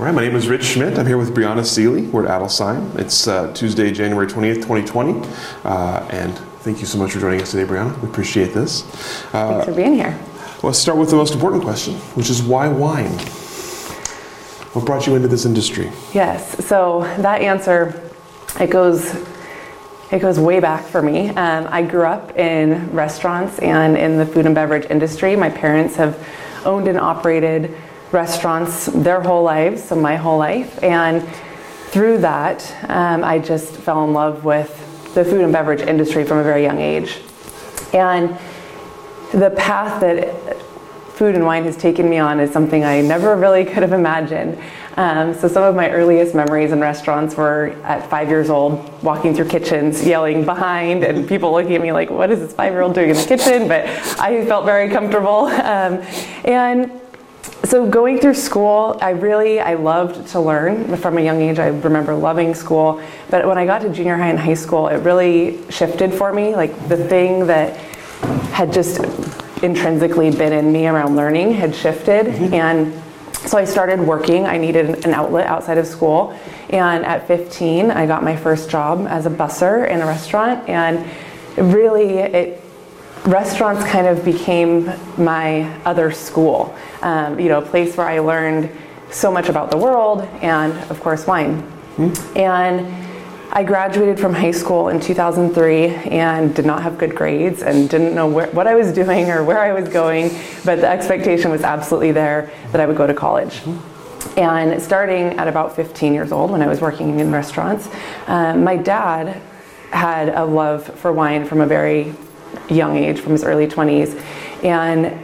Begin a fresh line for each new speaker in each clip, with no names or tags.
All right, my name is Rich Schmidt. I'm here with Briana Seeley. We're at Adelsheim. It's uh, Tuesday, January 20th, 2020. Uh, and thank you so much for joining us today, Briana. We appreciate this.
Uh, Thanks for being here.
Let's start with the most important question, which is why wine? What brought you into this industry?
Yes, so that answer, it goes it goes way back for me. Um, I grew up in restaurants and in the food and beverage industry. My parents have owned and operated restaurants their whole lives, so my whole life. And through that, um, I just fell in love with the food and beverage industry from a very young age. And the path that food and wine has taken me on is something I never really could have imagined. Um, so some of my earliest memories in restaurants were at five years old, walking through kitchens, yelling behind, and people looking at me like, "What is this five-year-old doing in the kitchen?" But I felt very comfortable, um, and so going through school i really i loved to learn. From a young age i remember loving school. But when i got to junior high and high school it really shifted for me. Like the thing that had just intrinsically been in me around learning had shifted. Mm-hmm. and so i started working. I needed an outlet outside of school. And at 15 i got my first job as a busser in a restaurant. And really it restaurants kind of became my other school. Um, you know, a place where I learned so much about the world and, of course, wine. Mm-hmm. And I graduated from high school in 2003 and did not have good grades and didn't know where, what I was doing or where I was going, but the expectation was absolutely there that I would go to college. Mm-hmm. And starting at about 15 years old, when I was working in restaurants, um, my dad had a love for wine from a very young age, from his early 20s. And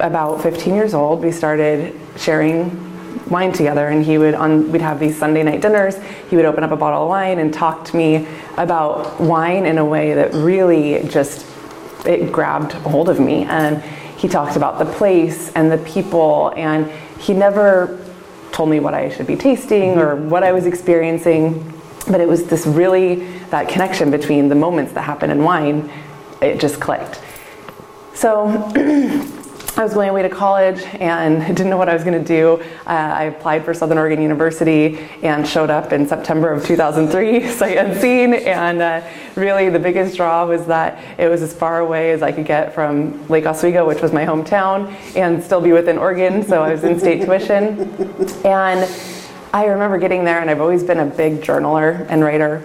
about 15 years old, we started sharing wine together. And he would on we'd have these sunday night dinners. He would open up a bottle of wine and talk to me about wine in a way that really just it grabbed hold of me. And he talked about the place and the people. And he never told me what i should be tasting or mm-hmm. what i was experiencing. But it was this really that connection between the moments that happen in wine it just clicked. So I was going away to college and didn't know what I was going to do. Uh, I applied for Southern Oregon University and showed up in September of 2003, sight unseen. And uh, really, the biggest draw was that it was as far away as I could get from Lake Oswego, which was my hometown, and still be within Oregon. So I was in state tuition. And I remember getting there, and I've always been a big journaler and writer.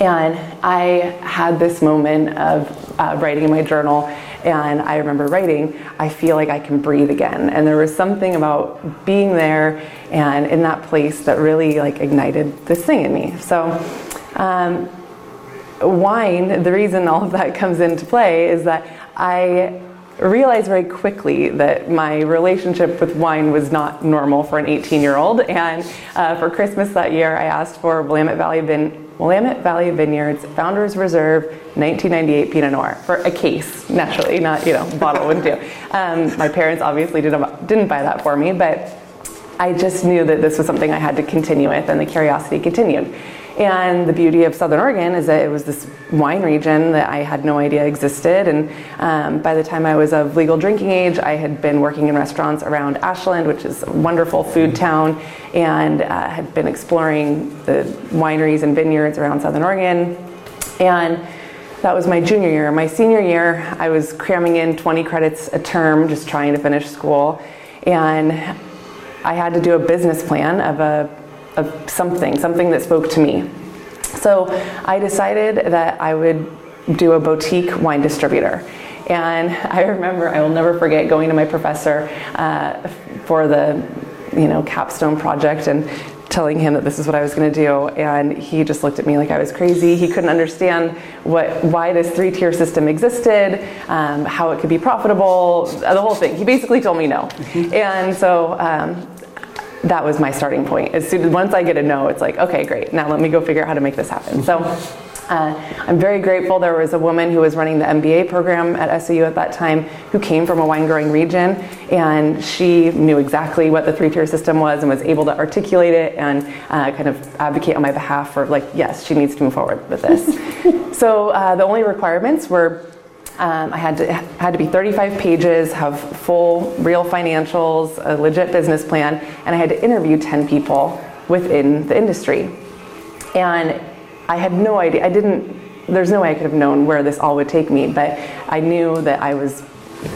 And I had this moment of uh, writing in my journal, and I remember writing, I feel like I can breathe again. And there was something about being there and in that place that really like ignited this thing in me. So, um, wine, the reason all of that comes into play is that I realized very quickly that my relationship with wine was not normal for an 18 year old. And uh, for Christmas that year, I asked for Willamette Valley Vin- Willamette Valley Vineyards Founders Reserve 1998 Pinot Noir for a case, naturally, not, you know, bottle wouldn't do. Um, my parents obviously didn't, didn't buy that for me, but I just knew that this was something I had to continue with, and the curiosity continued. And the beauty of Southern Oregon is that it was this wine region that I had no idea existed. And um, by the time I was of legal drinking age, I had been working in restaurants around Ashland, which is a wonderful food town, and uh, had been exploring the wineries and vineyards around Southern Oregon. And that was my junior year. My senior year, I was cramming in 20 credits a term, just trying to finish school. And I had to do a business plan of a of something, something that spoke to me. So I decided that I would do a boutique wine distributor. And I remember, I will never forget going to my professor uh, for the, you know, capstone project and telling him that this is what I was going to do, and he just looked at me like I was crazy. He couldn't understand what, why this three-tier system existed, um, how it could be profitable, the whole thing. He basically told me no, mm-hmm. and so um, that was my starting point. As soon as once I get a no, it's like, okay, great. Now let me go figure out how to make this happen. So uh, I'm very grateful. There was a woman who was running the MBA program at SAU at that time who came from a wine growing region, and she knew exactly what the three tier system was and was able to articulate it and uh, kind of advocate on my behalf for, like, yes, she needs to move forward with this. so uh, the only requirements were um, I had to had to be 35 pages, have full real financials, a legit business plan, and I had to interview 10 people within the industry. And I had no idea. I didn't. There's no way I could have known where this all would take me, but I knew that I was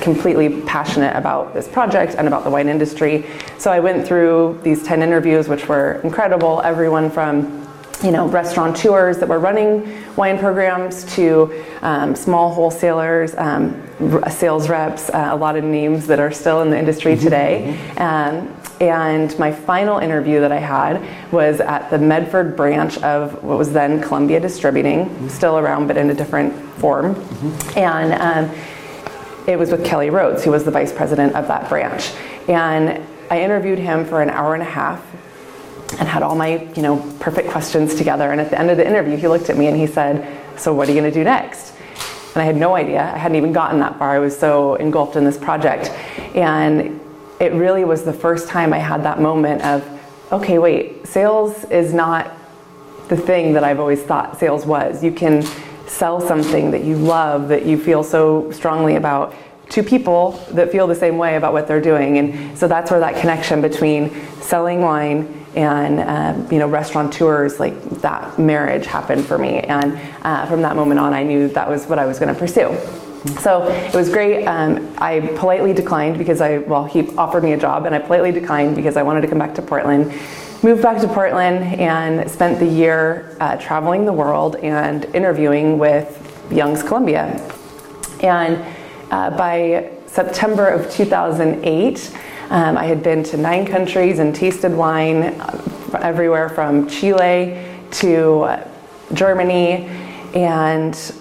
completely passionate about this project and about the wine industry. So I went through these 10 interviews, which were incredible. Everyone from you know, restaurateurs that were running wine programs to um, small wholesalers, um, sales reps, uh, a lot of names that are still in the industry mm-hmm, today. Mm-hmm. Um, and my final interview that I had was at the Medford branch of what was then Columbia Distributing, mm-hmm. still around but in a different form. Mm-hmm. And um, it was with Kelly Rhodes, who was the vice president of that branch. And I interviewed him for an hour and a half and had all my, you know, perfect questions together. And at the end of the interview, he looked at me and he said, "So what are you going to do next?" And I had no idea. I hadn't even gotten that far. I was so engulfed in this project, and it really was the first time I had that moment of, okay, wait, sales is not the thing that I've always thought sales was. You can sell something that you love, that you feel so strongly about to people that feel the same way about what they're doing. And so that's where that connection between selling wine and um, you know restaurateurs like that marriage happened for me. And uh, from that moment on i knew that was what i was going to pursue. So it was great. Um, i politely declined because i well he offered me a job and i politely declined because i wanted to come back to portland. Moved back to portland and spent the year uh, traveling the world and interviewing with young's columbia. And uh, by september of 2008 um, I had been to nine countries and tasted wine uh, everywhere from Chile to uh, Germany, and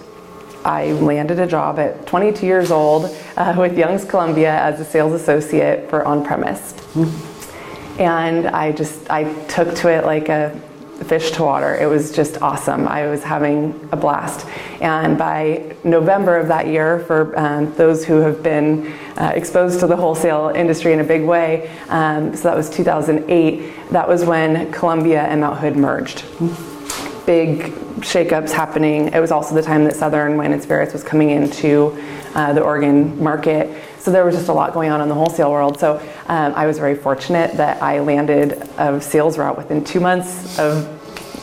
I landed a job at 22 years old uh, with Young's Columbia as a sales associate for on premise. Mm-hmm. And I just I took to it like a fish to water. It was just awesome. I was having a blast. And by November of that year, for um, those who have been uh, exposed to the wholesale industry in a big way, um, so that was 2008, that was when Columbia and Mount Hood merged. Big shakeups happening. It was also the time that Southern Wine and Spirits was coming into uh, the Oregon market. So there was just a lot going on in the wholesale world. So um, I was very fortunate that I landed a sales route within two months of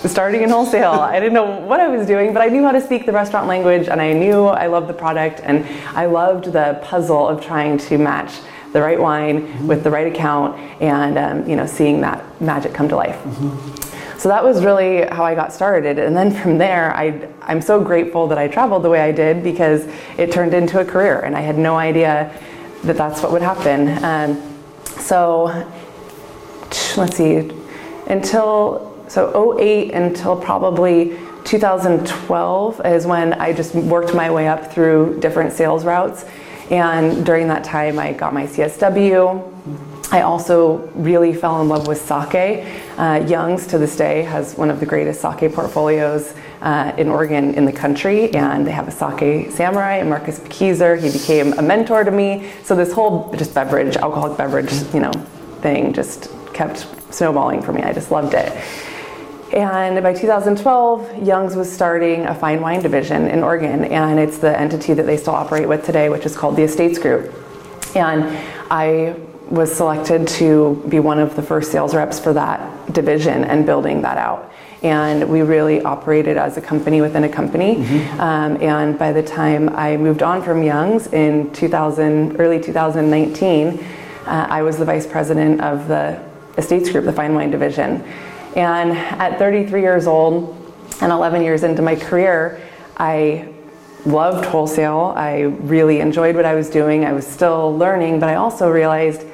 starting in wholesale. I didn't know what I was doing, but I knew how to speak the restaurant language and I knew I loved the product and I loved the puzzle of trying to match the right wine mm-hmm. with the right account and um, you know seeing that magic come to life. Mm-hmm. So that was really how I got started. And then from there, I, I'm so grateful that I traveled the way I did because it turned into a career and I had no idea that that's what would happen. Um, so let's see, until so 08 until probably 2012 is when I just worked my way up through different sales routes. And during that time, I got my CSW. I also really fell in love with sake. Uh, Young's to this day has one of the greatest sake portfolios uh, in Oregon in the country, and they have a sake samurai, Marcus Pakiser. He became a mentor to me. So this whole just beverage, alcoholic beverage, you know, thing just kept snowballing for me. I just loved it. And by 2012, Young's was starting a fine wine division in Oregon, and it's the entity that they still operate with today, which is called the Estates Group. And I was selected to be one of the first sales reps for that division and building that out. And we really operated as a company within a company. Mm-hmm. Um, and by the time I moved on from Young's in 2000, early 2019, uh, I was the vice president of the Estates Group, the fine wine division. And at 33 years old and 11 years into my career, I loved wholesale. I really enjoyed what I was doing. I was still learning, but I also realized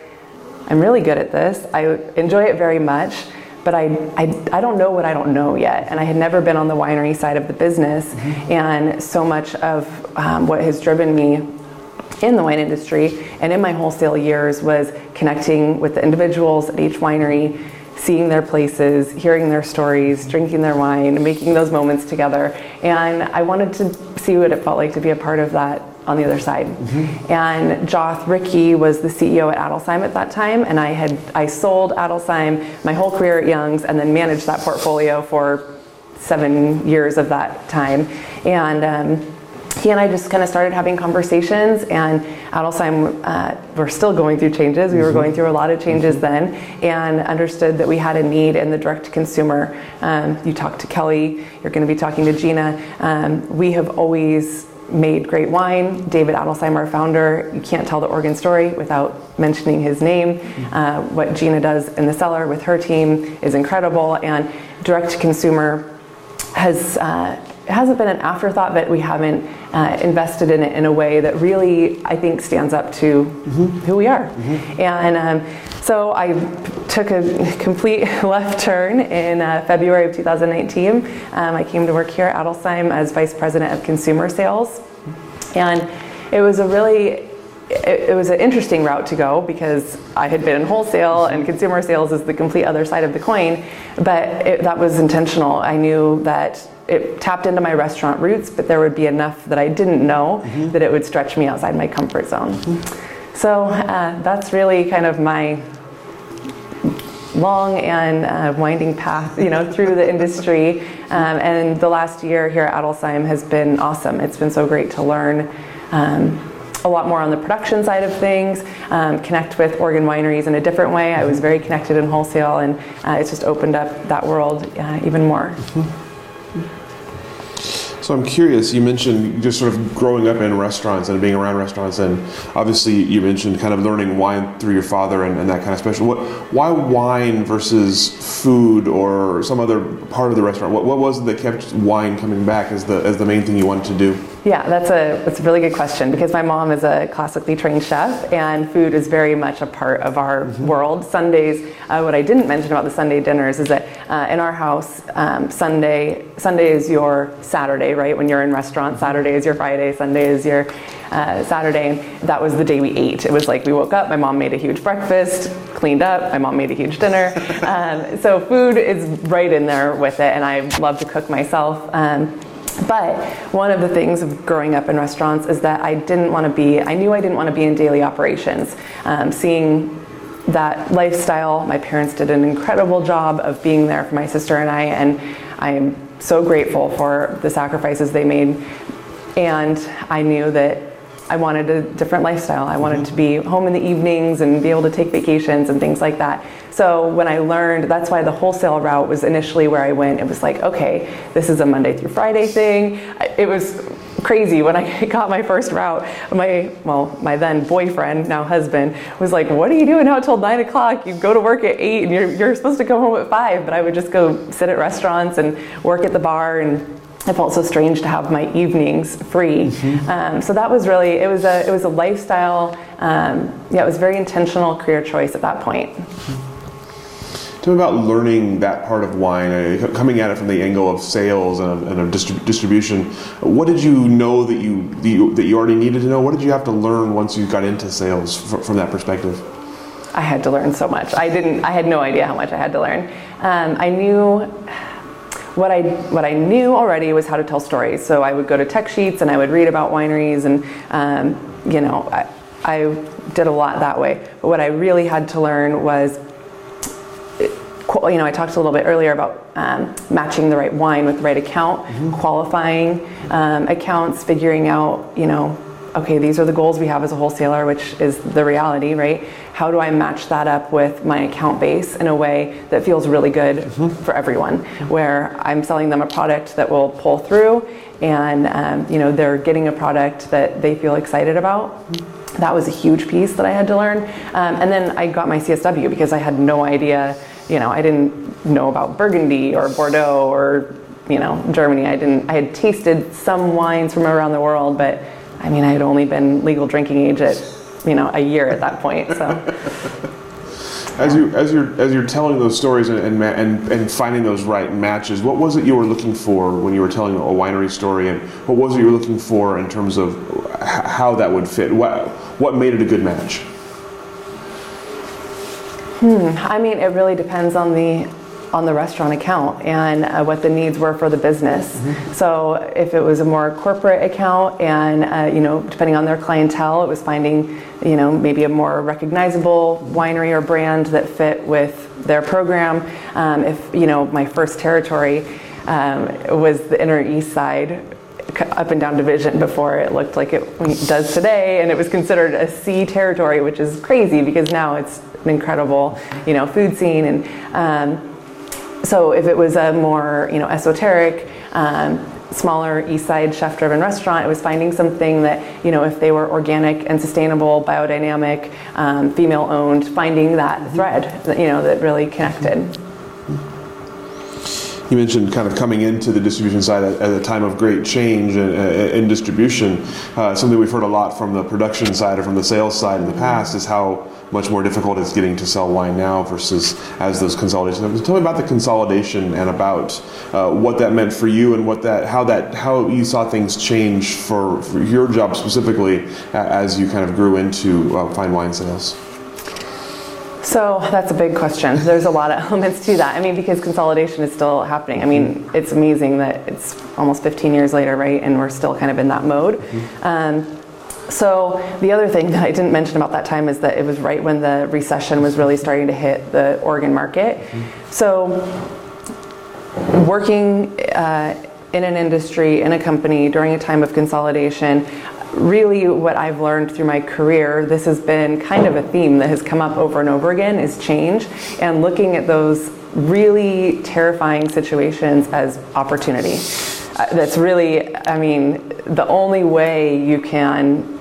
I'm really good at this. I enjoy it very much, but I, I, I don't know what I don't know yet. And I had never been on the winery side of the business. Mm-hmm. And so much of um, what has driven me in the wine industry and in my wholesale years was connecting with the individuals at each winery, seeing their places, hearing their stories, drinking their wine, making those moments together. And I wanted to see what it felt like to be a part of that on the other side. Mm-hmm. And Joth Ricci was the CEO at Adelsheim at that time, and I had I sold Adelsheim my whole career at Young's, and then managed that portfolio for seven years of that time. And um, he and I just kind of started having conversations, and Adelsheim, uh, we're still going through changes. We were mm-hmm. going through a lot of changes mm-hmm. then, and understood that we had a need in the direct consumer. Um, you talked to Kelly, you're going to be talking to Gina. Um, we have always made great wine. David Adelsheim, our founder, you can't tell the Oregon story without mentioning his name. Mm-hmm. Uh, what Gina does in the cellar with her team is incredible, and direct to consumer has. Uh, it hasn't been an afterthought, but we haven't uh, invested in it in a way that really, I think, stands up to mm-hmm. who we are. Mm-hmm. And um, so I took a complete left turn in uh, February of 2019. Um, I came to work here at Adelsheim as Vice President of Consumer Sales. And it was a really it, it, was an interesting route to go because I had been in wholesale and consumer sales is the complete other side of the coin. But it, that was intentional. I knew that it tapped into my restaurant roots, but there would be enough that I didn't know mm-hmm. that it would stretch me outside my comfort zone. Mm-hmm. So uh, that's really kind of my long and uh, winding path, you know, through the industry. Um, and the last year here at Adelsheim has been awesome. It's been so great to learn. Um, a lot more on the production side of things, um, connect with Oregon wineries in a different way. I was very connected in wholesale, and uh, it's just opened up that world uh, even more. Mm-hmm.
So I'm curious. You mentioned just sort of growing up in restaurants and being around restaurants, and obviously you mentioned kind of learning wine through your father and, and that kind of special. What, why wine versus food or some other part of the restaurant? What, what was it that kept wine coming back as the as the main thing you wanted to do?
Yeah, that's a that's a really good question because my mom is a classically trained chef, and food is very much a part of our mm-hmm. world. Sundays, uh, what I didn't mention about the Sunday dinners is that uh, in our house, um, Sunday Sunday is your Saturday, right? When you're in restaurant, Saturday is your Friday, Sunday is your uh, Saturday. And that was the day we ate. It was like we woke up, my mom made a huge breakfast, cleaned up, my mom made a huge dinner. Um, so food is right in there with it, and I love to cook myself. Um, but one of the things of growing up in restaurants is that I didn't want to be, I knew I didn't want to be in daily operations. Um, seeing that lifestyle, my parents did an incredible job of being there for my sister and I, and I am so grateful for the sacrifices they made. And I knew that I wanted a different lifestyle. I wanted mm-hmm. to be home in the evenings and be able to take vacations and things like that. So when I learned, that's why the wholesale route was initially where I went. It was like, okay, this is a Monday through Friday thing. It was crazy when I got my first route. My well, my then boyfriend, now husband, was like, "What are you doing out till nine o'clock? You go to work at eight, and you're you're supposed to come home at five. But I would just go sit at restaurants and work at the bar and it felt so strange to have my evenings free. Mm-hmm. Um, so that was really it was a it was a lifestyle. Um, yeah, it was a very intentional career choice at that point.
Mm-hmm. Tell me about learning that part of wine, uh, coming at it from the angle of sales and of, and of distrib- distribution. What did you know that you, that you, that you already needed to know? What did you have to learn once you got into sales f- from that perspective?
I had to learn so much. I didn't. I had no idea how much I had to learn. Um, I knew what I what I knew already was how to tell stories. So I would go to tech sheets and I would read about wineries, and um, you know, I, I did a lot that way. But what I really had to learn was you know, I talked a little bit earlier about um, matching the right wine with the right account, mm-hmm. qualifying um, accounts, figuring out, you know, okay, these are the goals we have as a wholesaler, which is the reality, right? How do I match that up with my account base in a way that feels really good mm-hmm. for everyone, where I'm selling them a product that will pull through, and um, you know they're getting a product that they feel excited about. That was a huge piece that I had to learn, um, and then I got my CSW because I had no idea. You know, I didn't know about Burgundy or Bordeaux or you know Germany. I didn't. I had tasted some wines from around the world, but I mean, I had only been legal drinking age at, you know, a year at that point. So.
As you as you're as you're telling those stories and and, and and finding those right matches, what was it you were looking for when you were telling a winery story, and what was it you were looking for in terms of how that would fit? What what made it a good match?
Hmm. I mean, it really depends on the on the restaurant account and uh, what the needs were for the business. Mm-hmm. So if it was a more corporate account and uh, you know depending on their clientele, it was finding you know maybe a more recognizable winery or brand that fit with their program. Um, if you know my first territory um, was the Inner East Side up and down division before it looked like it does today and it was considered a C territory which is crazy because now it's an incredible you know food scene. And um, so if it was a more you know esoteric um, smaller east side chef driven restaurant it was finding something that you know if they were organic and sustainable biodynamic um, female owned finding that thread you know that really connected
you mentioned kind of coming into the distribution side at, at a time of great change in, in distribution. Uh, something we've heard a lot from the production side or from the sales side in the past is how much more difficult it's getting to sell wine now versus as those consolidations. Tell me about the consolidation and about uh, what that meant for you and what that how that how you saw things change for, for your job specifically as you kind of grew into uh, fine wine sales.
So that's a big question. There's a lot of elements to that. I mean, because consolidation is still happening. I mean, mm-hmm. it's amazing that it's almost 15 years later, right? And we're still kind of in that mode. Mm-hmm. Um, so the other thing that I didn't mention about that time is that it was right when the recession was really starting to hit the Oregon market. Mm-hmm. So working uh, in an industry, in a company during a time of consolidation, really what I've learned through my career, this has been kind of a theme that has come up over and over again, is change and looking at those really terrifying situations as opportunity. Uh, that's really, I mean, the only way you can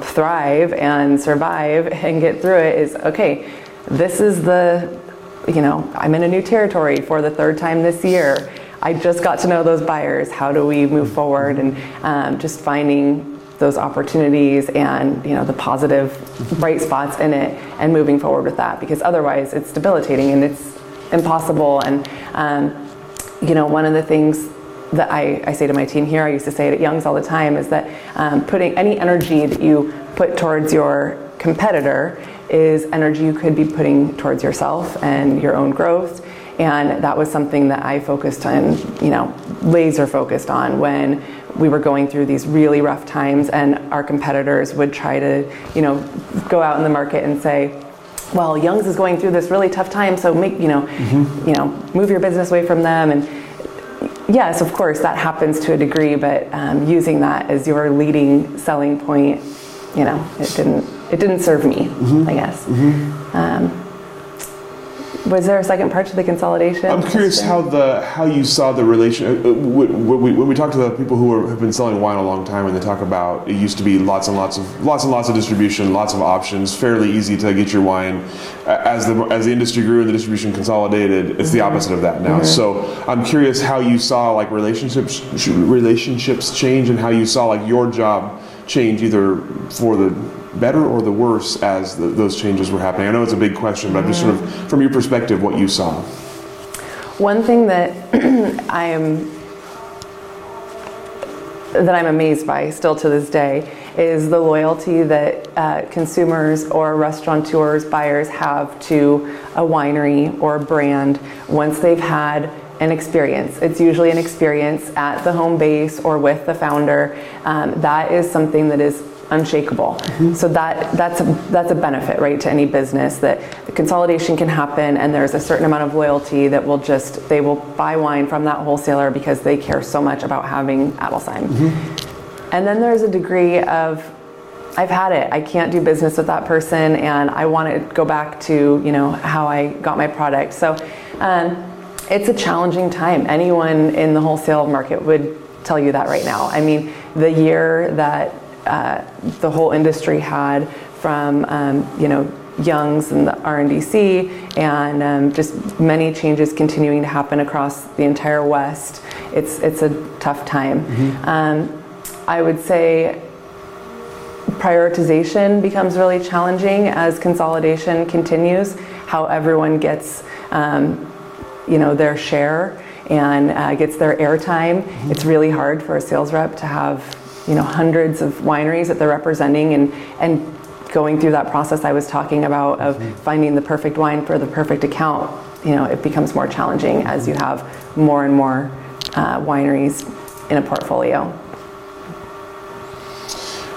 thrive and survive and get through it is okay, this is the, you know, I'm in a new territory for the third time this year. I just got to know those buyers. How do we move forward? And um, just finding those opportunities and you know the positive bright spots in it and moving forward with that because otherwise it's debilitating and it's impossible and um, you know one of the things that I, I, say to my team here, I used to say it at Young's all the time, is that um, putting any energy that you put towards your competitor is energy you could be putting towards yourself and your own growth. And that was something that I focused on, you know, laser focused on when we were going through these really rough times and our competitors would try to you know go out in the market and say well young's is going through this really tough time so make you know mm-hmm. you know move your business away from them and yes of course that happens to a degree but um, using that as your leading selling point you know it didn't it didn't serve me mm-hmm. i guess mm-hmm. um, was there a second part to the consolidation?
I'm curious how the how you saw the relation. Uh, uh when we, when we talk to the people who are, have been selling wine a long time, and they talk about it used to be lots and lots of lots and lots of distribution, lots of options, fairly easy to get your wine. As the as the industry grew and the distribution consolidated, it's the mm-hmm. opposite of that now. Mm-hmm. So I'm curious how you saw like relationships relationships change, and how you saw like your job change either for the better or the worse as the, those changes were happening? I know it's a big question, but I'm just sort of, from your perspective, what you saw.
One thing that I am that I'm amazed by still to this day is the loyalty that uh, consumers or restaurateurs, buyers have to a winery or a brand once they've had an experience. It's usually an experience at the home base or with the founder. Um, that is something that is unshakable. Mm-hmm. So that that's a, that's a benefit, right, to any business that the consolidation can happen, and there's a certain amount of loyalty that will just they will buy wine from that wholesaler because they care so much about having Adelsheim. Mm-hmm. And then there's a degree of I've had it. I can't do business with that person, and I want to go back to you know how I got my product. So. Um, it's a challenging time. Anyone in the wholesale market would tell you that right now. I mean, the year that uh, the whole industry had from um, you know Young's and the RNDC, and um, just many changes continuing to happen across the entire West. It's it's a tough time. Mm-hmm. Um, I would say prioritization becomes really challenging as consolidation continues. how everyone gets, um, you know, their share and uh, gets their airtime. Mm-hmm. It's really hard for a sales rep to have, you know, hundreds of wineries that they're representing and and going through that process I was talking about of mm-hmm. finding the perfect wine for the perfect account. You know, it becomes more challenging as you have more and more uh, wineries in a portfolio.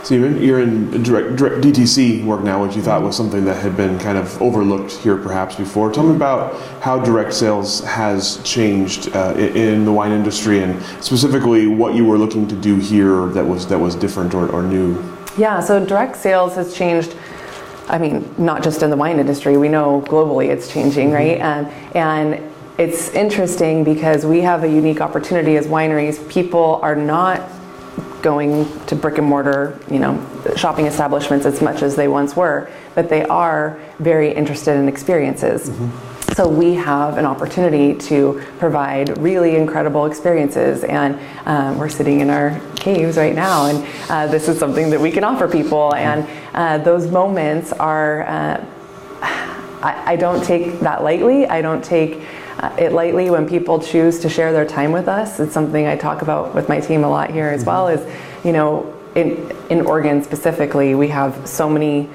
So you're in, you're in direct, direct, DTC work now, which you thought was something that had been kind of overlooked here perhaps before. Tell me about how direct sales has changed uh, in the wine industry, and specifically what you were looking to do here that was that was different or, or new.
Yeah, so direct sales has changed. I mean, not just in the wine industry. We know globally it's changing, mm-hmm. right? Um, and it's interesting because we have a unique opportunity as wineries. People are not going to brick and mortar, you know, shopping establishments as much as they once were, but they are very interested in experiences. Mm-hmm. So we have an opportunity to provide really incredible experiences, and um, we're sitting in our caves right now, and uh, this is something that we can offer people. And uh, those moments are, uh, I, I don't take that lightly. I don't take it lightly when people choose to share their time with us. It's something I talk about with my team a lot here as mm-hmm. well. Is you know, in in Oregon specifically, we have so many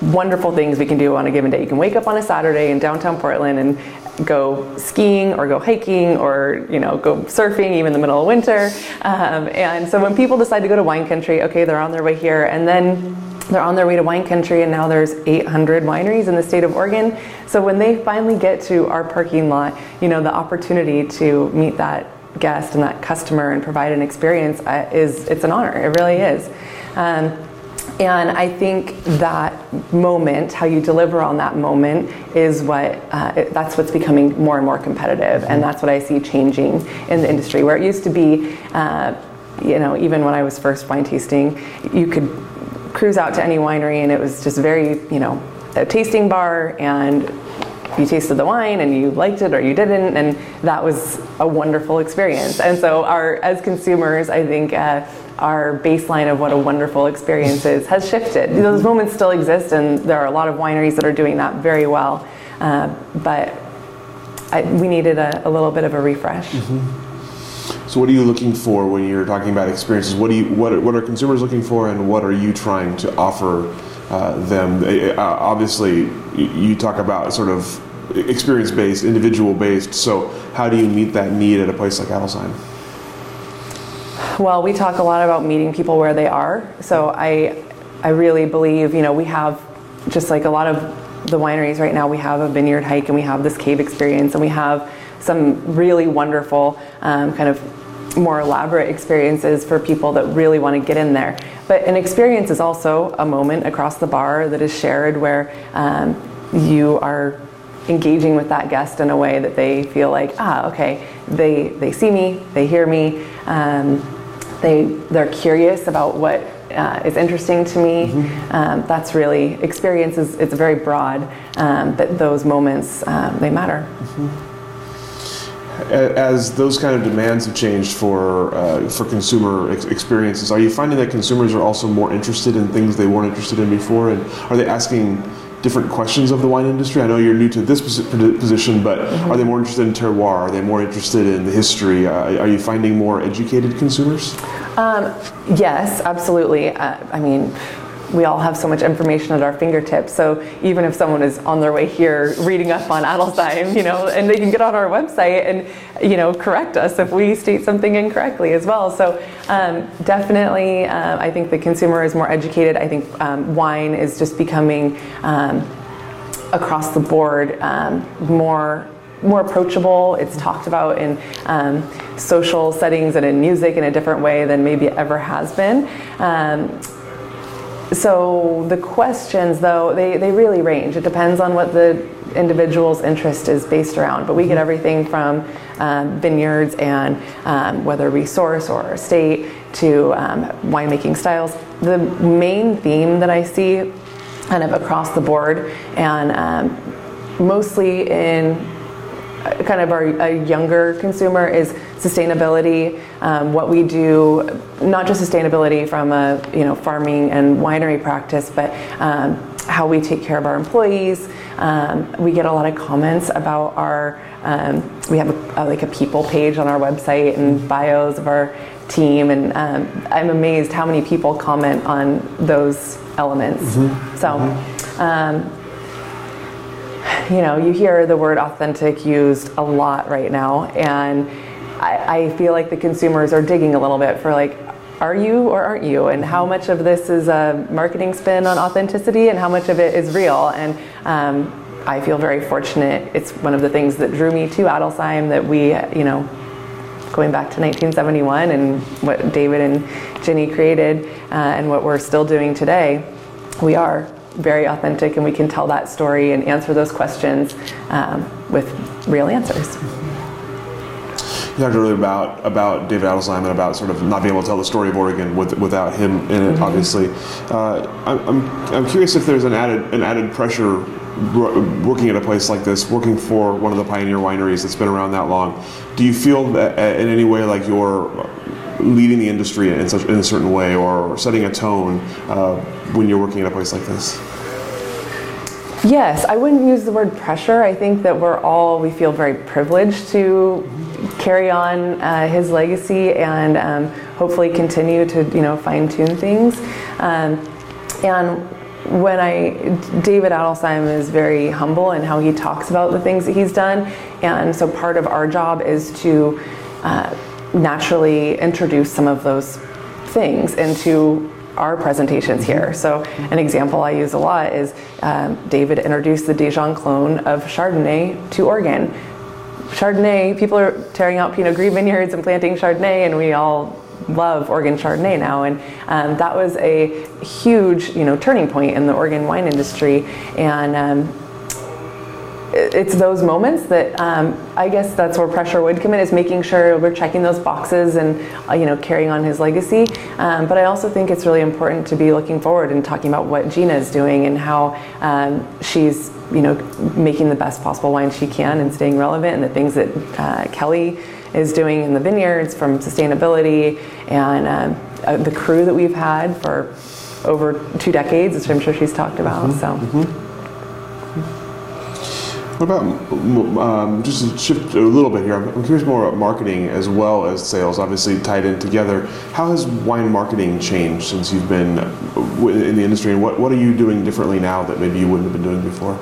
wonderful things we can do on a given day. You can wake up on a Saturday in downtown Portland and go skiing or go hiking or you know go surfing even in the middle of winter. Um, and so when people decide to go to wine country, okay, they're on their way here, and then they're on their way to wine country and now there's 800 wineries in the state of Oregon. So when they finally get to our parking lot, you know, the opportunity to meet that guest and that customer and provide an experience uh, is it's an honor. It really is. Um, and I think that moment, how you deliver on that moment, is what uh, it, that's what's becoming more and more competitive, and that's what I see changing in the industry. Where it used to be, uh, you know, even when I was first wine tasting, you could cruise out to any winery and it was just very, you know, a tasting bar and you tasted the wine and you liked it or you didn't and that was a wonderful experience. And so our as consumers i think uh, our baseline of what a wonderful experience is has shifted. Those moments still exist and there are a lot of wineries that are doing that very well uh, but I, we needed a, a, little bit of a refresh. Mm-hmm.
So, what are you looking for when you're talking about experiences? What do you what are, what are consumers looking for, and what are you trying to offer uh, them? Uh, obviously, you talk about sort of experience based, individual based. So, how do you meet that need at a place like Adelsheim?
Well, we talk a lot about meeting people where they are. So, I I really believe you know we have just like a lot of the wineries right now. We have a vineyard hike, and we have this cave experience, and we have some really wonderful um, kind of more elaborate experiences for people that really want to get in there. But an experience is also a moment across the bar that is shared where um, you are engaging with that guest in a way that they feel like, ah, okay, they, they see me, they hear me, um, they, they're curious about what uh, is interesting to me. Mm-hmm. Um, that's really experience is it's very broad, um, but those moments um, they matter. Mm-hmm
as those kind of demands have changed for uh, for consumer ex- experiences, are you finding that consumers are also more interested in things they weren't interested in before, and are they asking different questions of the wine industry? I know you're new to this position, but mm-hmm. are they more interested in terroir? Are they more interested in the history? Uh, are you finding more educated consumers?
Um, yes, absolutely. Uh, I mean we all have so much information at our fingertips. So even if someone is on their way here reading up on Adelsheim, you know, and they can get on our website and, you know, correct us if we state something incorrectly as well. So um, definitely, uh, I think the consumer is more educated. I think um, wine is just becoming um, across the board um, more more approachable. It's talked about in um, social settings and in music in a different way than maybe it ever has been. Um, so the questions, though, they, they really range. It depends on what the individual's interest is based around. But we get mm-hmm. everything from um, vineyards and um, whether resource or estate to um, winemaking styles. The main theme that I see kind of across the board and um, mostly in kind of our a younger consumer is sustainability. Um, what we do, not just sustainability from a you know farming and winery practice, but um, how we take care of our employees, Um, we get a lot of comments about our. Um, we have a, a, like a people page on our website and bios of our team, and um, I'm amazed how many people comment on those elements. Mm-hmm. So. Mm-hmm. You know, you hear the word authentic used a lot right now, and I, I feel like the consumers are digging a little bit for like, are you or aren't you? And how much of this is a marketing spin on authenticity and how much of it is real? And um, I feel very fortunate. It's one of the things that drew me to Adelsheim that we, you know, going back to 1971 and what David and Ginny created uh, and what we're still doing today, we are very authentic and we can tell that story and answer those questions um, with real answers
talked earlier about about David Adelsheim and about sort of not being able to tell the story of Oregon with, without him in it. Mm-hmm. Obviously, uh, I'm, I'm curious if there's an added an added pressure working at a place like this, working for one of the pioneer wineries that's been around that long. Do you feel that uh, in any way like you're leading the industry in such in a certain way or setting a tone uh, when you're working at a place like this?
Yes, I wouldn't use the word pressure. I think that we're all, we feel very privileged to carry on uh, his legacy and um, hopefully continue to, you know, fine tune things. Um, and when I, David Adelsheim is very humble in how he talks about the things that he's done. And so part of our job is to uh, naturally introduce some of those things into our presentations here. Mm-hmm. So an example I use a lot is um, David introduced the Dijon clone of Chardonnay to Oregon. Chardonnay, people are tearing out Pinot Gris vineyards and planting Chardonnay, and we all love Oregon Chardonnay now, and um, that was a huge, you know, turning point in the Oregon wine industry. And um, it's those moments that um, I guess that's where pressure would come in is making sure we're checking those boxes and uh, you know carrying on his legacy. Um, but I also think it's really important to be looking forward and talking about what Gina is doing and how um, she's you know making the best possible wine she can and staying relevant and the things that uh, Kelly is doing in the vineyards from sustainability and um, uh, the crew that we've had for over two decades, which I'm sure she's talked about. Mm-hmm. So. Mm-hmm.
What about um, just shift a little bit here? I'm curious more about marketing as well as sales, obviously tied in together. How has wine marketing changed since you've been in the industry, and what, what are you doing differently now that maybe you wouldn't have been doing before?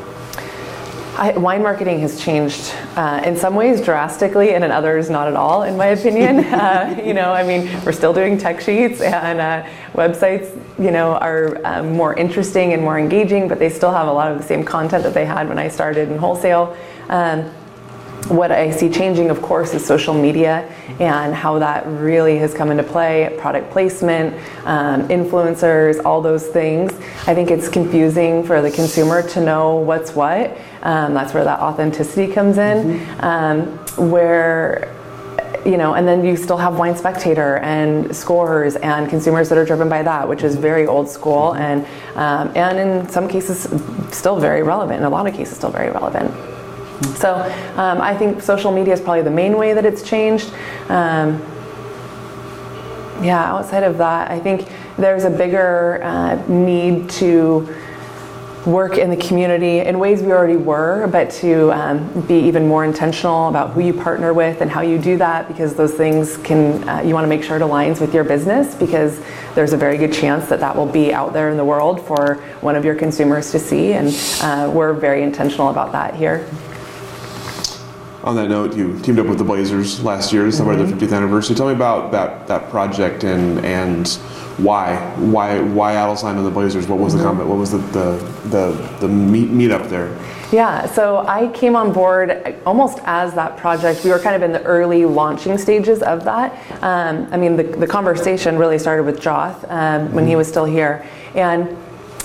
I, wine marketing has changed uh, in some ways drastically, and in others not at all, in my opinion. uh, you know, I mean, we're still doing tech sheets, and uh, websites, you know, are um, more interesting and more engaging, but they still have a lot of the same content that they had when I started in wholesale. Um, what I see changing, of course, is social media and how that really has come into play product placement, um, influencers, all those things. I think it's confusing for the consumer to know what's what. Um, that's where that authenticity comes in, mm-hmm. um, where you know, and then you still have Wine Spectator and scores and consumers that are driven by that, which is very old school mm-hmm. and um, and in some cases still very relevant. In a lot of cases, still very relevant. So um, I think social media is probably the main way that it's changed. Um, yeah, outside of that, I think there's a bigger uh, need to work in the community in ways we already were, but to um, be even more intentional about who you partner with and how you do that because those things can, uh, you want to make sure it aligns with your business because there's a very good chance that that will be out there in the world for one of your consumers to see. And uh, we're very intentional about that here
on that note, you teamed up with the Blazers last year to celebrate mm-hmm. their 50th anniversary. Tell me about that that project and and why why why Adelsheim and the Blazers? What was the mm-hmm. comment? What was the the the, the meet meet up there?
Yeah, so I came on board almost as that project. We were kind of in the early launching stages of that. Um, I mean, the, the conversation really started with Joth um, when he mm-hmm. was still here, and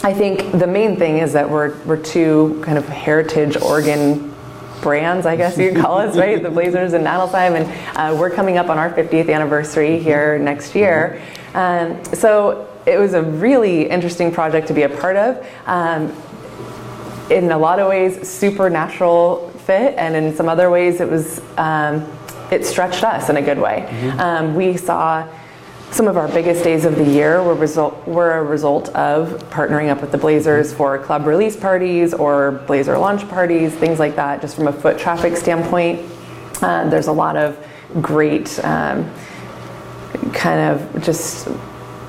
I think the main thing is that we're we're two kind of heritage Oregon brands, I guess you could call us, right? The Blazers and Adelsheim, and uh, we're coming up on our 50th anniversary here next year. Um, so it was a really interesting project to be a part of. Um, in a lot of ways, supernatural fit, and in some other ways, it was um, it stretched us in a good way. Mm-hmm. Um, we saw some of our biggest days of the year were, result, were a result of partnering up with the Blazers for club release parties or Blazer launch parties, things like that, just from a foot traffic standpoint. Uh, there's a lot of great um, kind of just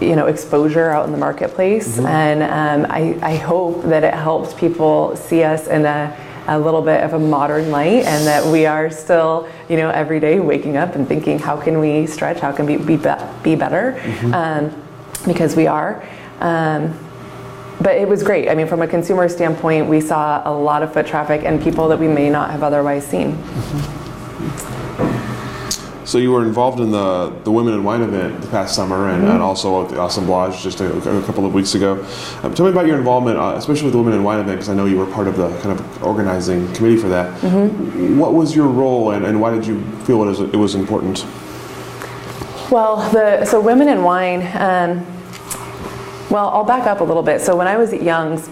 you know exposure out in the marketplace mm-hmm. and um, I, I hope that it helps people see us in a a little bit of a modern light and that we are still you know every day waking up and thinking how can we stretch? How can we be, be better? Mm-hmm. um, because we are. Um, but it was great. I mean from a consumer standpoint we saw a lot of foot traffic and people that we may not have otherwise seen. Mm-hmm.
So you were involved in the, the Women in Wine event the past summer and, mm-hmm. and also at the Assemblage just a, a, couple of weeks ago. Um, tell me about your involvement, uh, especially with the Women in Wine event, because I know you were part of the kind of organizing committee for that. Mm-hmm. What was your role and, and why did you feel it was, it was important?
Well, the, so Women in Wine, um, well, I'll back up a little bit. So when I was at Young's,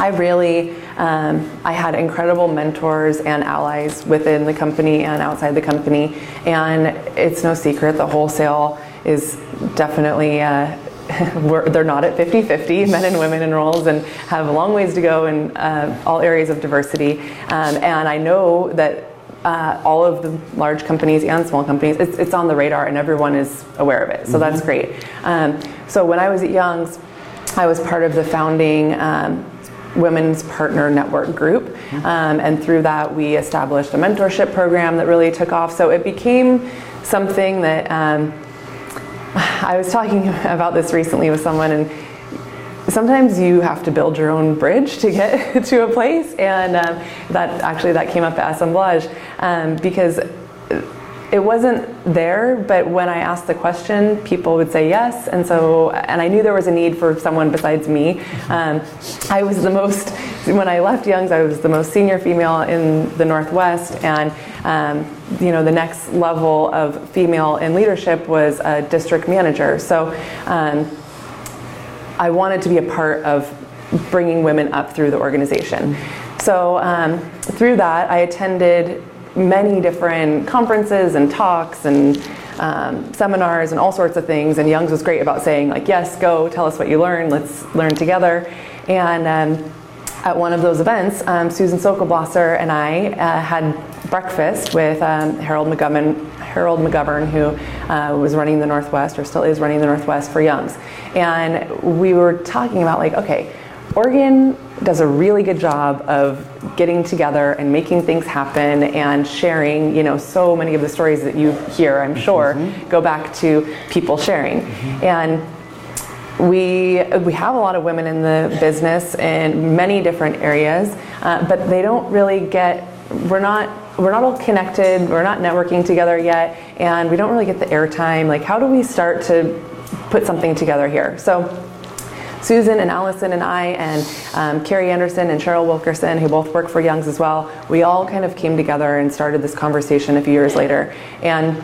I really um, I had incredible mentors and allies within the company and outside the company, and it's no secret the wholesale is definitely. Uh, they're not at 50 50 men and women in roles and have a long ways to go in uh, all areas of diversity. Um, and I know that uh, all of the large companies and small companies, it's, it's, on the radar and everyone is aware of it. So mm-hmm. that's great. Um, so when I was at Young's, I was part of the founding um, Women's Partner Network group. Um, and through that, we established a mentorship program that really took off. So it became something that um, I was talking about this recently with someone, and sometimes you have to build your own bridge to get to a place. And um, that actually that came up at Assemblage um, because it wasn't there, but when I asked the question, people would say yes, and so and I knew there was a need for someone besides me. Um, I was the most when I left Young's, I was the most senior female in the Northwest, and um, you know the next level of female in leadership was a district manager. So um, I wanted to be a part of bringing women up through the organization. So um, through that, I attended many different conferences and talks and um, seminars and all sorts of things. And Young's was great about saying, like, yes, go, tell us what you learned, let's learn together. And um, at one of those events, um, Susan Sokol Blosser and I uh, had breakfast with um, Harold McGovern, Harold McGovern, who uh, was running the Northwest, or still is running the Northwest for Young's. And we were talking about, like, okay, Oregon does a really good job of getting together and making things happen and sharing, you know, so many of the stories that you hear, I'm sure, mm-hmm. go back to people sharing. Mm-hmm. And we, we have a lot of women in the business in many different areas, uh, but they don't really get, we're not we're not all connected, we're not networking together yet, and we don't really get the airtime. Like, how do we start to put something together here? So, Susan and Alison and I and um, Carrie Anderson and Cheryl Wilkerson, who both work for Young's as well, we all kind of came together and started this conversation a few years later. And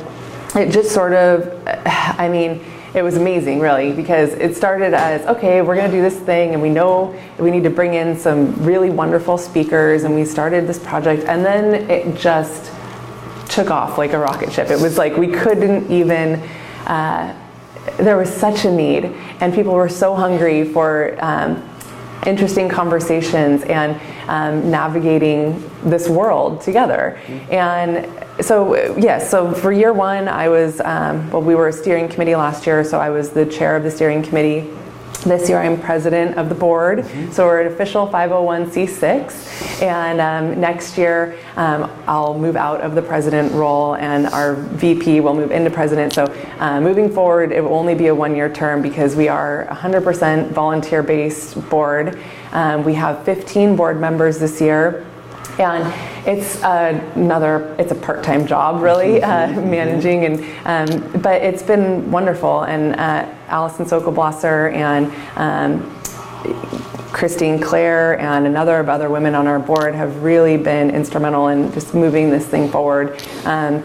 it just sort of, I mean, it was amazing really because it started as okay we're going to do this thing and we know we need to bring in some really wonderful speakers and we started this project and then it just took off like a rocket ship it was like we couldn't even uh, there was such a need, and people were so hungry for um, interesting conversations and um, navigating this world together. And so, yes, so for year one, I was, um, well, we were a steering committee last year, so I was the chair of the steering committee this year I'm president of the board, mm-hmm. so we're an official 501c6. And um, next year um, I'll move out of the president role and our VP will move into president. So uh, moving forward, it will only be a one year term because we are 100% volunteer based board. Um, we have 15 board members this year and it's another it's a part-time job really uh, managing and um, but it's been wonderful. And uh, Alison Sokol Blosser and um, Christine Clair and another of other women on our board have really been instrumental in just moving this thing forward. Um,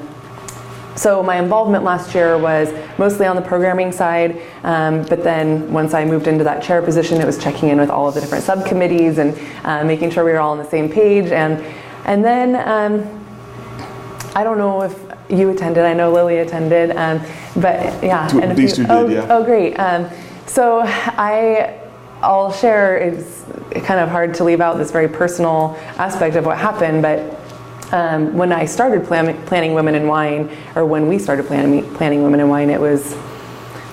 so my involvement last year was mostly on the programming side, um, but then once I moved into that chair position, it was checking in with all of the different subcommittees and uh, making sure we were all on the same page. And and then um, I don't know if you attended. I know Lily attended. Um, but yeah,
Two-
and
these
few-
two did,
oh,
yeah.
Oh, great. Um, so I, I'll share. It's kind of hard to leave out this very personal aspect of what happened, but. Um, when I started plan- planning Women in Wine, or when we started planning, planning Women in Wine, it was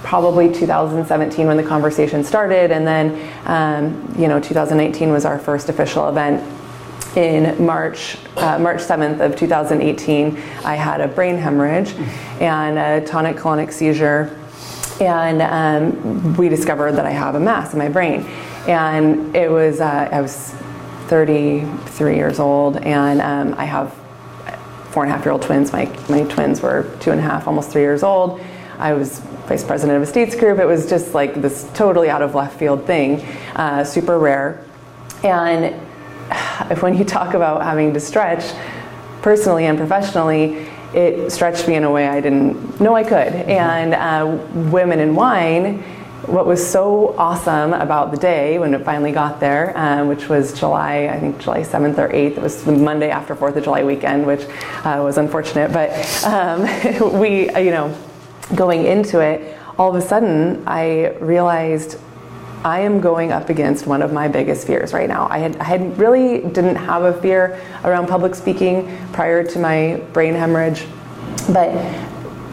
probably 2017 when the conversation started, and then um, you know 2019 was our first official event. In March, uh, March 7th of 2018, I had a brain hemorrhage and a tonic clonic seizure, and um, we discovered that I have a mass in my brain. And it was uh, I was 33 years old, and um, I have four and a half year old twins. My, my twins were two and a half, almost three years old. I was vice president of a states group. It was just like this totally out of left field thing, uh, super rare. And if when you talk about having to stretch, personally and professionally, it stretched me in a way I didn't know I could. And uh, Women in Wine, what was so awesome about the day when it finally got there, um, which was July, I think July 7th or 8th, it was the Monday after 4th of July weekend, which uh, was unfortunate, but um, we, uh, you know, going into it, all of a sudden I realized I am going up against one of my biggest fears right now. I had, I had really didn't have a fear around public speaking prior to my brain hemorrhage, but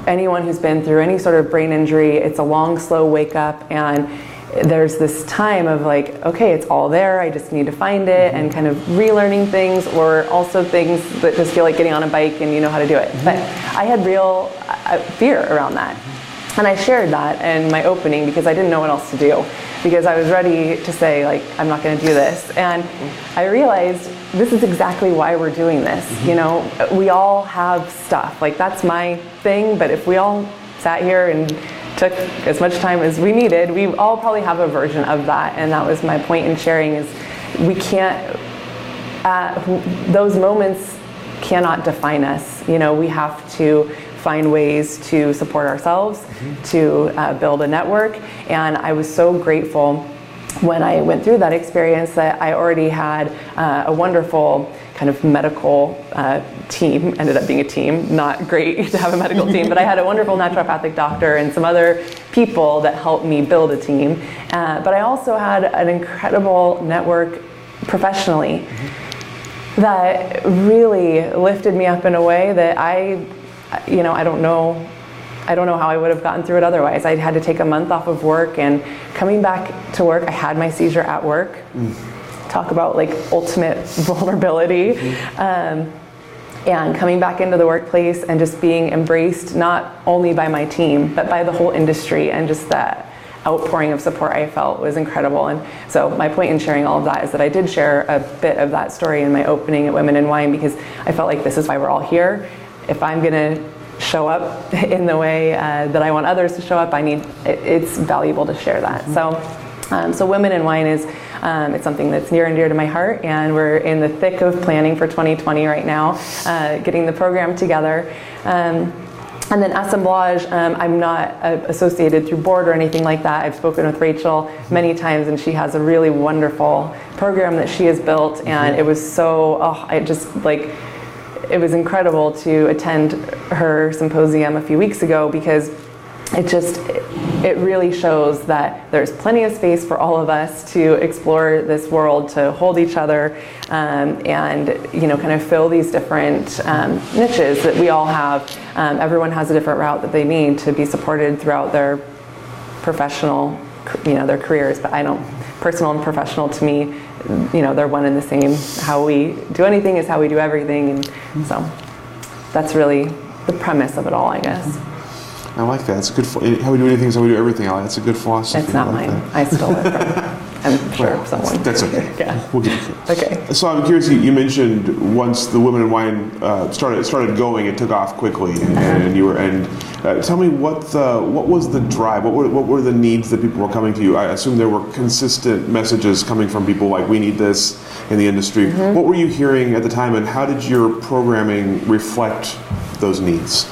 anyone who's been through any sort of brain injury, it's a long, slow wake up, and there's this time of like, okay, it's all there. I just need to find it, and mm-hmm. kind of relearning things, or also things that just feel like getting on a bike and you know how to do it. But mm-hmm. I had real uh, fear around that. Mm-hmm. And I shared that in my opening because I didn't know what else to do. Because I was ready to say, like, I'm not going to do this. And I realized this is exactly why we're doing this. You know, we all have stuff. Like, that's my thing. But if we all sat here and took as much time as we needed, we all probably have a version of that. And that was my point in sharing is we can't, uh, those moments cannot define us. You know, we have to find ways to support ourselves, to uh, build a network. And I was so grateful when I went through that experience that I already had uh, a wonderful kind of medical uh, team, ended up being a team, not great to have a medical team, but I had a wonderful naturopathic doctor and some other people that helped me build a team. Uh, but I also had an incredible network professionally that really lifted me up in a way that I, you know, I don't know, I don't know how I would have gotten through it otherwise. I had to take a month off of work and coming back to work, I had my seizure at work. Talk about like ultimate vulnerability. Um, and coming back into the workplace and just being embraced not only by my team, but by the whole industry and just that outpouring of support I felt was incredible. And so my point in sharing all of that is that I did share a bit of that story in my opening at Women in Wine because I felt like this is why we're all here. If I'm going to show up in the way uh, that I want others to show up, I need it, it's valuable to share that. So, um, so Women in Wine is um, it's something that's near and dear to my heart, and we're in the thick of planning for 2020 right now, uh, getting the program together. Um, and then Assemblage, um, I'm not uh, associated through board or anything like that. I've spoken with Rachel many times, and she has a really wonderful program that she has built, and it was so, oh, I just like, it was incredible to attend her symposium a few weeks ago because it just it really shows that there's plenty of space for all of us to explore this world to hold each other um, and you know kind of fill these different um, niches that we all have. Um, everyone has a different route that they need to be supported throughout their professional you know their careers but i don't personal and professional to me you know they're one and the same how we do anything is how we do everything and so that's really the premise of it all i guess
I like that. It's a good. How we do anything is how we do everything. That's a good philosophy.
It's not
like
mine.
that.
I stole it from, I'm sure,
Well,
someone.
That's okay.
Yeah.
We'll give it.
Okay.
So I'm curious. You, you mentioned once the Women in Wine uh, started started going, it took off quickly, and, and you were. And uh, tell me what the what was the drive? What were what were the needs that people were coming to you? I assume there were consistent messages coming from people like we need this in the industry. What were you hearing at the time, and how did your programming reflect those needs?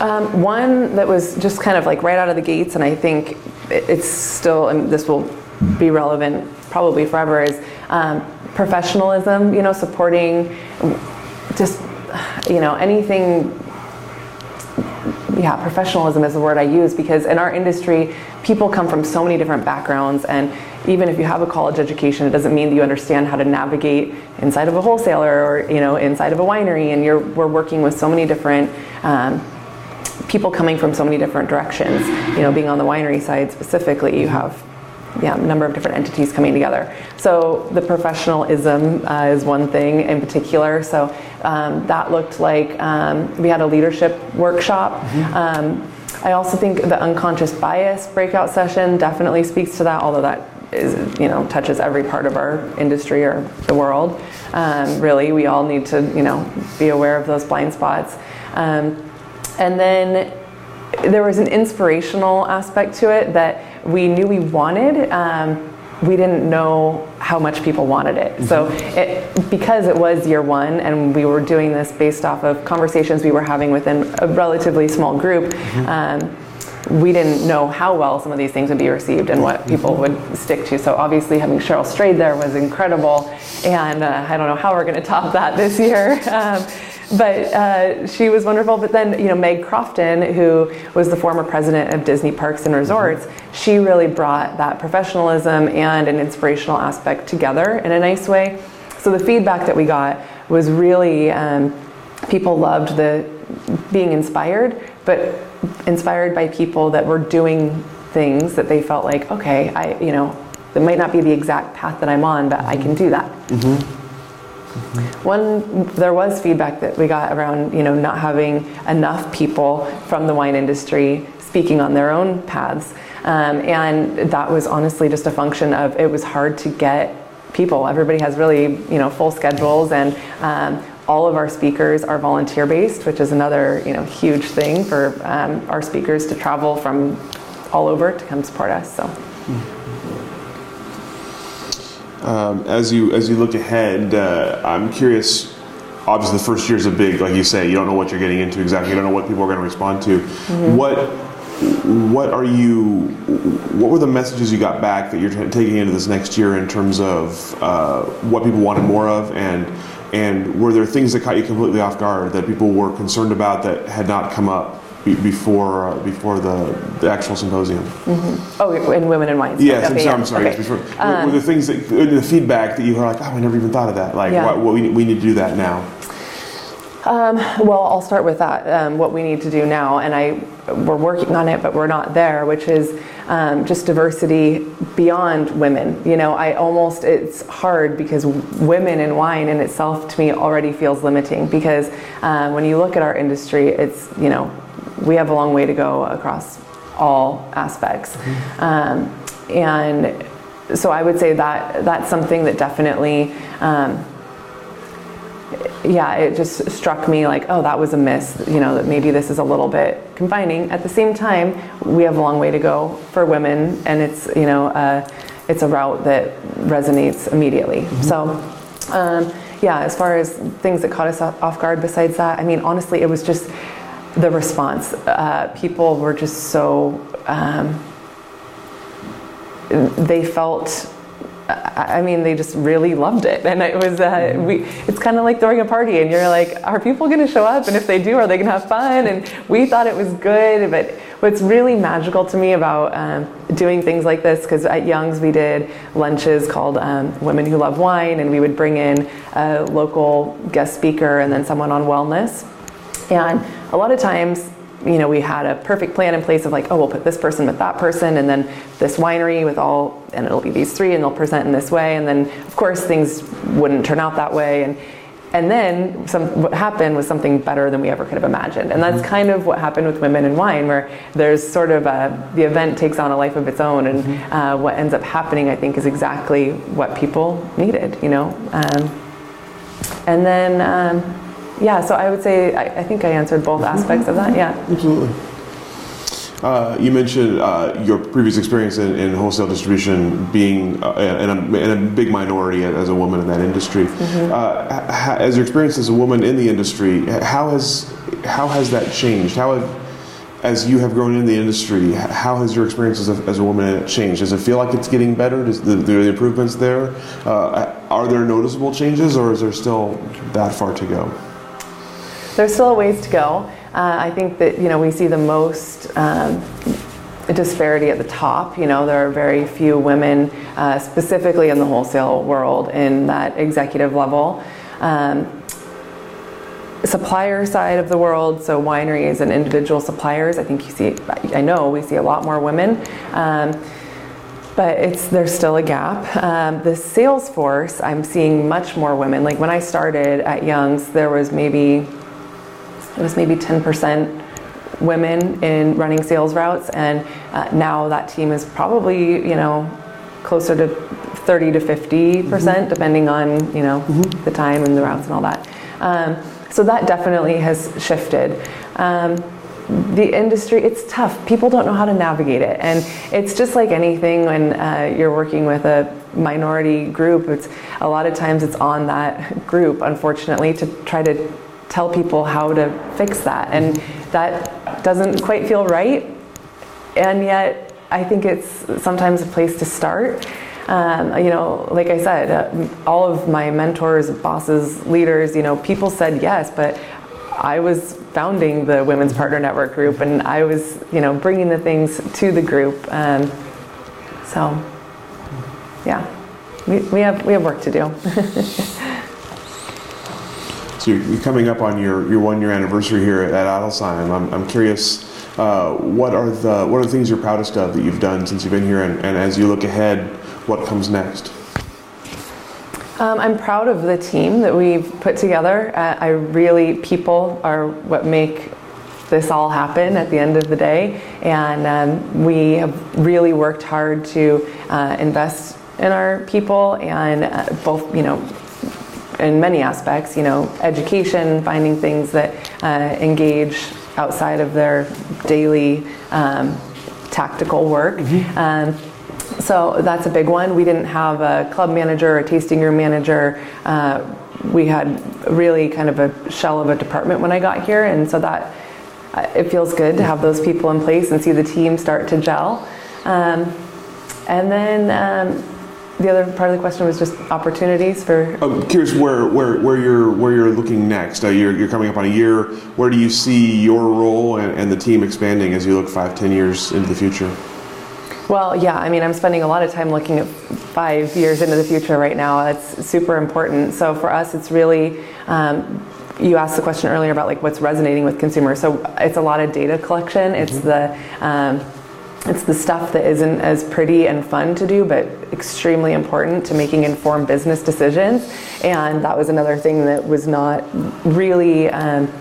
Um, one that was just kind of like right out of the gates, and I think it's still, and this will be relevant probably forever, is um, professionalism, you know, supporting just, you know, anything yeah, professionalism is the word I use because in our industry, people come from so many different backgrounds, and even if you have a college education, it doesn't mean that you understand how to navigate inside of a wholesaler or you know inside of a winery. And you're we're working with so many different. Um, people coming from so many different directions. You know, being on the winery side specifically, you have yeah, a number of different entities coming together. So the professionalism uh, is one thing in particular. So um, that looked like um, we had a leadership workshop. Mm-hmm. Um, I also think the unconscious bias breakout session definitely speaks to that, although that is, you know, touches every part of our industry or the world. Um, really, we all need to, you know, be aware of those blind spots. Um, and then there was an inspirational aspect to it that we knew we wanted. Um, we didn't know how much people wanted it. Mm-hmm. So, it, because it was year one and we were doing this based off of conversations we were having within a relatively small group, mm-hmm. um, we didn't know how well some of these things would be received and what people would stick to. So obviously having Cheryl Strayed there was incredible, and uh, I don't know how we're going to top that this year. Um, but uh, she was wonderful. But then, you know, Meg Crofton, who was the former president of Disney Parks and Resorts, mm-hmm. she really brought that professionalism and an inspirational aspect together in a nice way. So the feedback that we got was really um, people loved the being inspired, but inspired by people that were doing things that they felt like, okay, I, you know, it might not be the exact path that I'm on, but mm-hmm. I can do that. Mm-hmm. Mm-hmm. One, there was feedback that we got around, you know, not having enough people from the wine industry speaking on their own paths, um, and that was honestly just a function of it was hard to get people. Everybody has really, you know, full schedules, and um, all of our speakers are volunteer based, which is another, you know, huge thing for um, our speakers to travel from all over to come support us. So. Mm-hmm.
Um, as you as you look ahead, uh, I'm curious. Obviously, the first year is a big, like you say, you don't know what you're getting into exactly. You don't know what people are going to respond to. Mm-hmm. What what are you? What were the messages you got back that you're t- taking into this next year in terms of uh, what people wanted more of, and and were there things that caught you completely off guard that people were concerned about that had not come up? Before uh, before the, the actual symposium.
Mm-hmm. Oh, in Women in Wine.
Yes, okay, I'm, sorry. Okay. Yes, before, um, were, the things that the feedback that you were like, oh, I never even thought of that. Like, yeah. what, what we, we need to do that now.
Um, well, I'll start with that. Um, what we need to do now, and I we're working on it, but we're not there, which is um, just diversity beyond women. You know, I almost it's hard because women in wine in itself to me already feels limiting because uh, when you look at our industry, it's you know we have a long way to go across all aspects. Um, and so I would say that that's something that definitely, um, yeah, it just struck me like, oh, that was a miss. You know, that maybe this is a little bit confining. At the same time, we have a long way to go for women, and it's you know, uh, it's a route that resonates immediately. Mm-hmm. So, um, yeah, as far as things that caught us off guard, besides that, I mean, honestly, it was just the response. Uh, people were just so, um, they felt, I mean, they just really loved it. And it was, uh, we, it's kind of like throwing a party and you're like, are people going to show up? And if they do, are they going to have fun? And we thought it was good. But what's really magical to me about um, doing things like this, because at Young's we did lunches called um, Women Who Love Wine, and we would bring in a local guest speaker and then someone on wellness. And a lot of times, you know, we had a perfect plan in place of like, oh, we'll put this person with that person, and then this winery with all, and it'll be these three, and they'll present in this way. And then, of course, things wouldn't turn out that way. And and then some, what happened was something better than we ever could have imagined. And that's mm-hmm. kind of what happened with Women in Wine, where there's sort of a, the event takes on a life of its own. And mm-hmm. uh, what ends up happening, I think, is exactly what people needed, you know? Um, and then, um, yeah, so I would say I, I think I answered both mm-hmm. aspects of that. Yeah,
absolutely. Uh, you mentioned uh, your previous experience in, in wholesale distribution being uh, in, a, in, a, big minority as a woman in that industry. Mm-hmm. Uh, as your experience as a woman in the industry, how has how has that changed? How have, as you have grown in the industry, how has your experience as a, as a woman changed? Does it feel like it's getting better? Does the, the improvements there? Uh, are there noticeable changes, or is there still that far to go?
There's still a ways to go. Uh, I think that you know we see the most um, disparity at the top. You know, there are very few women, uh, specifically in the wholesale world, in that executive level. Um, supplier side of the world, so wineries and individual suppliers, I think you see, I know we see a lot more women. Um, but it's there's still a gap. Um, the sales force, I'm seeing much more women. Like when I started at Young's, there was maybe it was maybe 10% women in running sales routes, and uh, now that team is probably you know closer to 30 to 50 percent, mm-hmm. depending on you know mm-hmm. the time and the routes and all that. Um, so that definitely has shifted. Um, the industry, it's tough. People don't know how to navigate it. And it's just like anything when uh, you're working with a minority group, it's a lot of times it's on that group, unfortunately, to try to tell people how to fix that. And that doesn't quite feel right. And yet, I think it's sometimes a place to start. Um, you know, like I said, uh, all of my mentors, bosses, leaders, you know, people said yes, but I was founding the Women's Partner Network group and I was, you know, bringing the things to the group. Um, so, yeah, we, we, have, we have work to do.
so you're coming up on your, your one year anniversary here at Adelsheim. I'm, I'm curious, uh, what, are the, what are the things you're proudest of that you've done since you've been here and, and as you look ahead, what comes next?
Um, I'm proud of the team that we've put together. Uh, I really, people are what make this all happen at the end of the day. And um, we have really worked hard to uh, invest in our people and uh, both, you know, in many aspects, you know, education, finding things that uh, engage outside of their daily um, tactical work. Mm-hmm. Um, so that's a big one. We didn't have a club manager, a tasting room manager. Uh, we had really kind of a shell of a department when I got here, and so that uh, it feels good to have those people in place and see the team start to gel. Um, and then um, the other part of the question was just opportunities for.
I'm curious where, where, where you're where you're looking next. Uh, you're, you're coming up on a year. Where do you see your role and, and the team expanding as you look five, ten years into the future?
Well, yeah, I mean, I'm spending a lot of time looking at five years into the future right now. That's super important. So for us, it's really, um, you asked the question earlier about like what's resonating with consumers. So it's a lot of data collection. It's mm-hmm. the, um, it's the stuff that isn't as pretty and fun to do, but extremely important to making informed business decisions. And that was another thing that was not really um,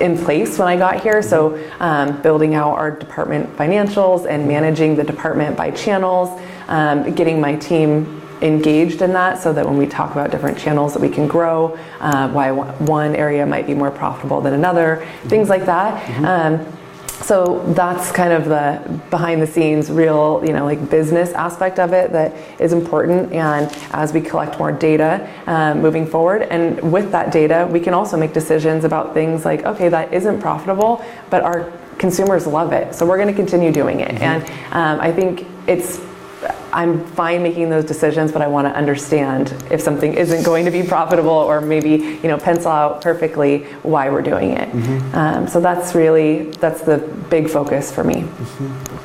in place when I got here. So, um, building out our department financials and managing the department by channels, um, getting my team engaged in that so that when we talk about different channels that we can grow, uh, why one area might be more profitable than another, things like that. Mm-hmm. Um, so that's kind of the behind the scenes real you know like business aspect of it that is important and as we collect more data um, moving forward and with that data we can also make decisions about things like okay that isn't profitable but our consumers love it so we're going to continue doing it mm-hmm. and um, i think it's I'm fine making those decisions, but I want to understand if something isn't going to be profitable or maybe you know pencil out perfectly why we're doing it. Mm-hmm. Um, so that's really that's the big focus for me.
Mm-hmm.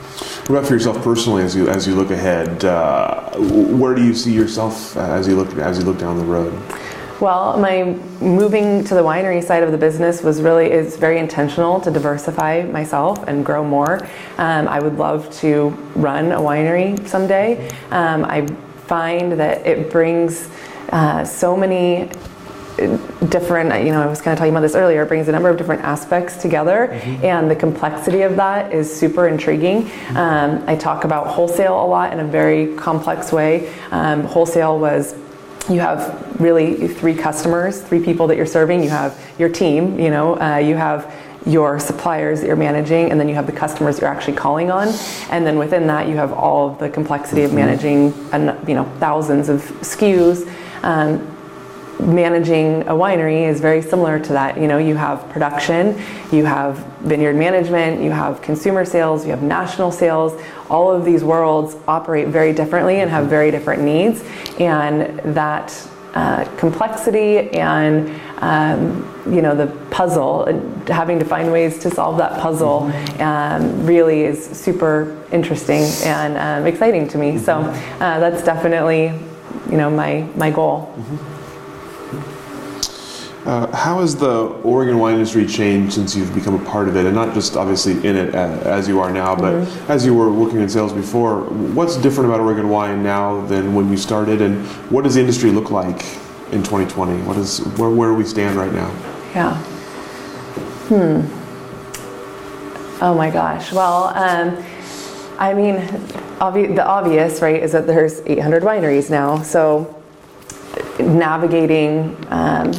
What about for yourself personally as you as you look ahead? Uh, where do you see yourself as you look as you look down the road?
Well, my moving to the winery side of the business was really is very intentional to diversify myself and grow more. Um, I would love to run a winery someday. Um, I find that it brings uh, so many different you know i was kind of talking about this earlier it brings a number of different aspects together mm-hmm. and the complexity of that is super intriguing mm-hmm. um, i talk about wholesale a lot in a very complex way um, wholesale was you have really three customers, three people that you're serving. You have your team, you know, uh, you have your suppliers that you're managing, and then you have the customers you're actually calling on. And then within that, you have all of the complexity of mm-hmm. managing, you know, thousands of SKUs. Um, managing a winery is very similar to that. You know, you have production, you have vineyard management, you have consumer sales, you have national sales. All of these worlds operate very differently and have very different needs, and that uh, complexity and um, you know, the puzzle and having to find ways to solve that puzzle um, really is super interesting and um, exciting to me. So uh, that's definitely, you know, my my goal.
Uh, how has the Oregon wine industry changed since you've become a part of it, and not just obviously in it uh, as you are now, but
Mm-hmm.
as you were working in sales before? What's different about Oregon wine now than when you started, and what does the industry look like in 2020? What is where, where do we stand right now?
Yeah. Hmm. Oh my gosh. Well, um, I mean, obvi- the obvious, right, is that there's 800 wineries now. So navigating um,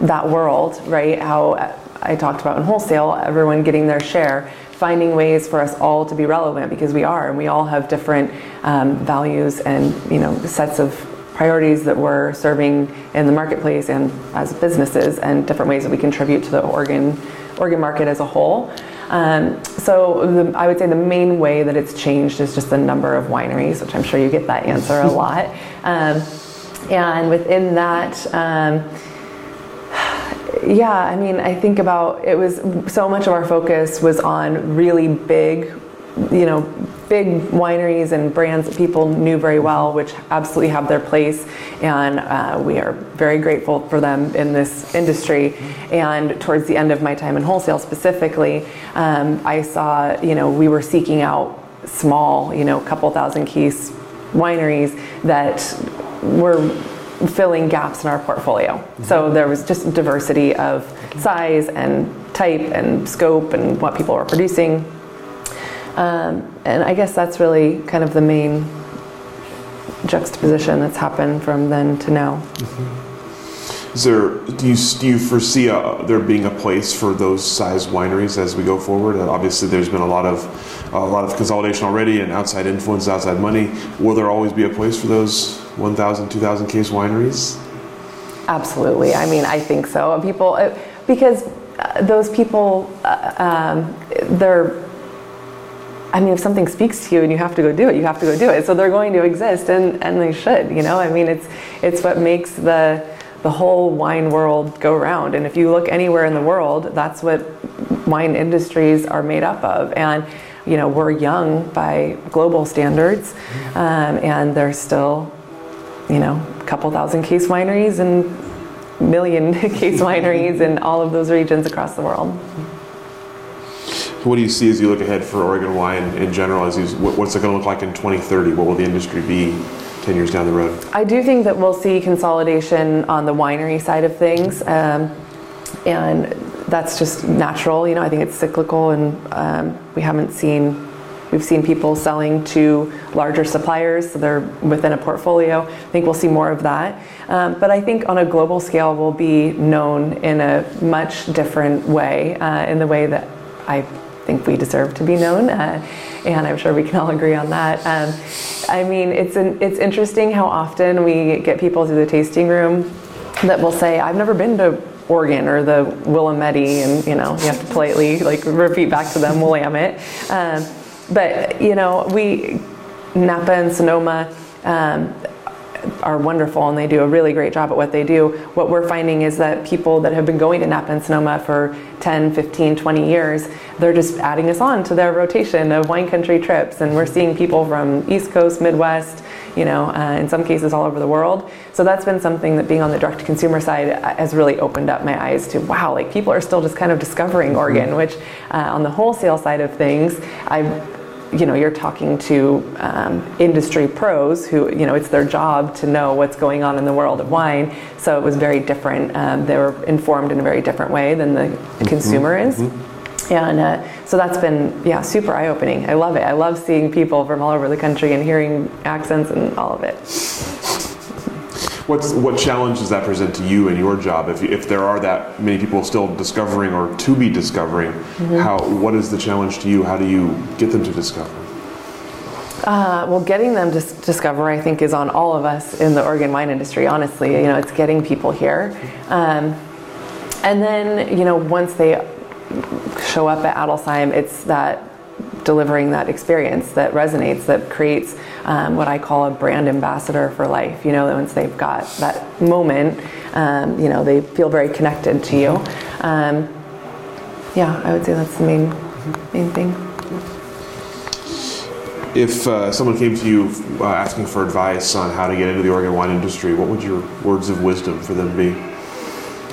that world, right, how I talked about in wholesale, everyone getting their share, finding ways for us all to be relevant because we are, and we all have different um, values and you know sets of priorities that we're serving in the marketplace and as businesses, and different ways that we contribute to the Oregon Oregon market as a whole. Um, so the, I would say the main way that it's changed is just the number of wineries, which I'm sure you get that answer a lot. Um, and within that. Yeah, I mean, I think about it was so much of our focus was on really big, you know, big wineries and brands that people knew very well, which absolutely have their place, and uh, we are very grateful for them in this industry. And towards the end of my time in wholesale, specifically, um, I saw, you know, we were seeking out small, you know, couple thousand case wineries that were filling gaps in our portfolio. So there was just diversity of size and type and scope and what people were producing. Um, and I guess that's really kind of the main juxtaposition that's happened from then to now.
Is there do you do you foresee a, there being a place for those size wineries as we go forward? Uh, obviously, there's been a lot of a lot of consolidation already, and outside influence, outside money. Will there always be a place for those 1,000, 2,000 case wineries?
Absolutely. I mean, I think so. People, uh, because uh, those people, uh, um, they're. I mean, if something speaks to you and you have to go do it, you have to go do it. So they're going to exist, and, and they should. You know, I mean, it's it's what makes the the whole wine world go round. And if you look anywhere in the world, that's what wine industries are made up of. And you know, we're young by global standards, um, and there's still you know, a couple thousand case wineries and million case wineries in all of those regions across the world.
What do you see as you look ahead for Oregon wine in general? As you, what's it going to look like in 2030? What will the industry be 10 years down the road?
I do think that we'll see consolidation on the winery side of things, um, and that's just natural. You know, I think it's cyclical, and um, we haven't seen. We've seen people selling to larger suppliers, so they're within a portfolio. I think we'll see more of that. Um, but I think on a global scale, we'll be known in a much different way, uh, in the way that I think we deserve to be known, uh, and I'm sure we can all agree on that. Um, I mean, it's an, it's interesting how often we get people to the tasting room that will say, "I've never been to Oregon or the Willamette," and you know, you have to politely like repeat back to them, Willamette. Um, but you know, we Napa and Sonoma. Um, are wonderful and they do a really great job at what they do. What we're finding is that people that have been going to Napa and Sonoma for 10, 15, 20 years, they're just adding us on to their rotation of wine country trips. And we're seeing people from East Coast, Midwest, you know, uh, in some cases all over the world. So that's been something that being on the direct to consumer side has really opened up my eyes to wow, like people are still just kind of discovering Oregon, which uh, on the wholesale side of things, I you know you're talking to um, industry pros who you know it's their job to know what's going on in the world of wine. So it was very different um, they were informed in a very different way than the consumer is. And uh, so that's been yeah super eye-opening. I love it. I love seeing people from all over the country and hearing accents and all of it
What's, what challenge does that present to you in your job? If, if there are that many people still discovering or to be discovering, how what is the challenge to you? How do you get them to discover?
Uh, well, getting them to discover, I think, is on all of us in the Oregon wine industry. Honestly, you know, it's getting people here, um, and then you know, once they show up at Adelsheim, it's that delivering that experience that resonates, that creates um, what I call a brand ambassador for life. You know, once they've got that moment, um, you know, they feel very connected to you. Um, yeah, I would say that's the main main thing.
If uh, someone came to you uh, asking for advice on how to get into the Oregon wine industry, what would your words of wisdom for them be?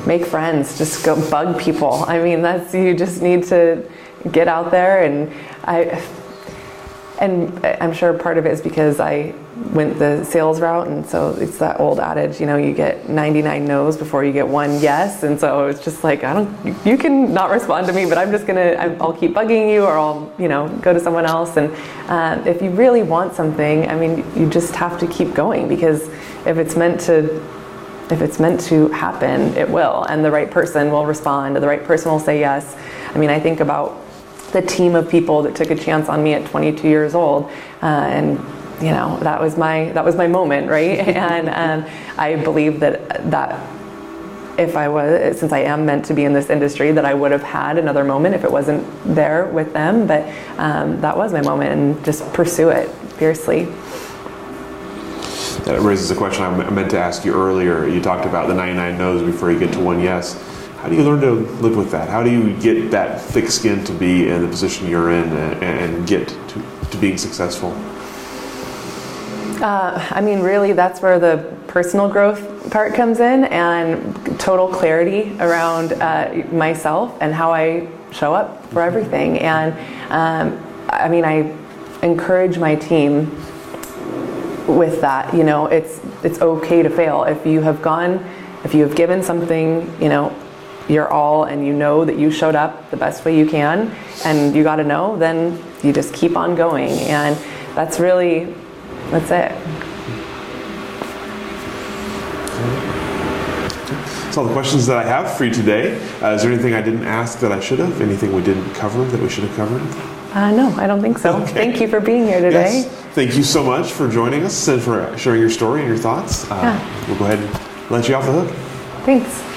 Make friends. Just go bug people. I mean, that's you just need to get out there and I and I'm sure part of it is because I went the sales route, and so it's that old adage, you know, you get 99 no's before you get one yes, and so it's just like I don't, you can not respond to me, but I'm just gonna, I'll keep bugging you, or I'll, you know, go to someone else. And uh, if you really want something, I mean, you just have to keep going because if it's meant to. If it's meant to happen, it will, and the right person will respond, the right person will say yes. I mean, I think about the team of people that took a chance on me at 22 years old, uh, and you know that was my that was my moment, right? and um, I believe that that if I was, since I am meant to be in this industry, that I would have had another moment if it wasn't there with them. But um, that was my moment, and just pursue it fiercely.
That raises a question I meant to ask you earlier. You talked about the 99 no's before you get to one yes. How do you learn to live with that? How do you get that thick skin to be in the position you're in and, and get to, to being successful?
Uh, I mean, really, that's where the personal growth part comes in and total clarity around uh, myself and how I show up for everything. And um, I mean, I encourage my team with that. You know, it's it's okay to fail if you have gone, if you have given something, you know, your all and you know that you showed up the best way you can and you got to know, then you just keep on going. And that's really, that's it.
That's all the questions that I have for you today. Uh, is there anything I didn't ask that I should have? Anything we didn't cover that we should have covered?
Uh, no, I don't think so.
Okay.
Thank you for being here today.
Yes. Thank you so much for joining us and for sharing your story and your thoughts. Uh,
Yeah.
We'll go ahead and let you off the hook.
Thanks.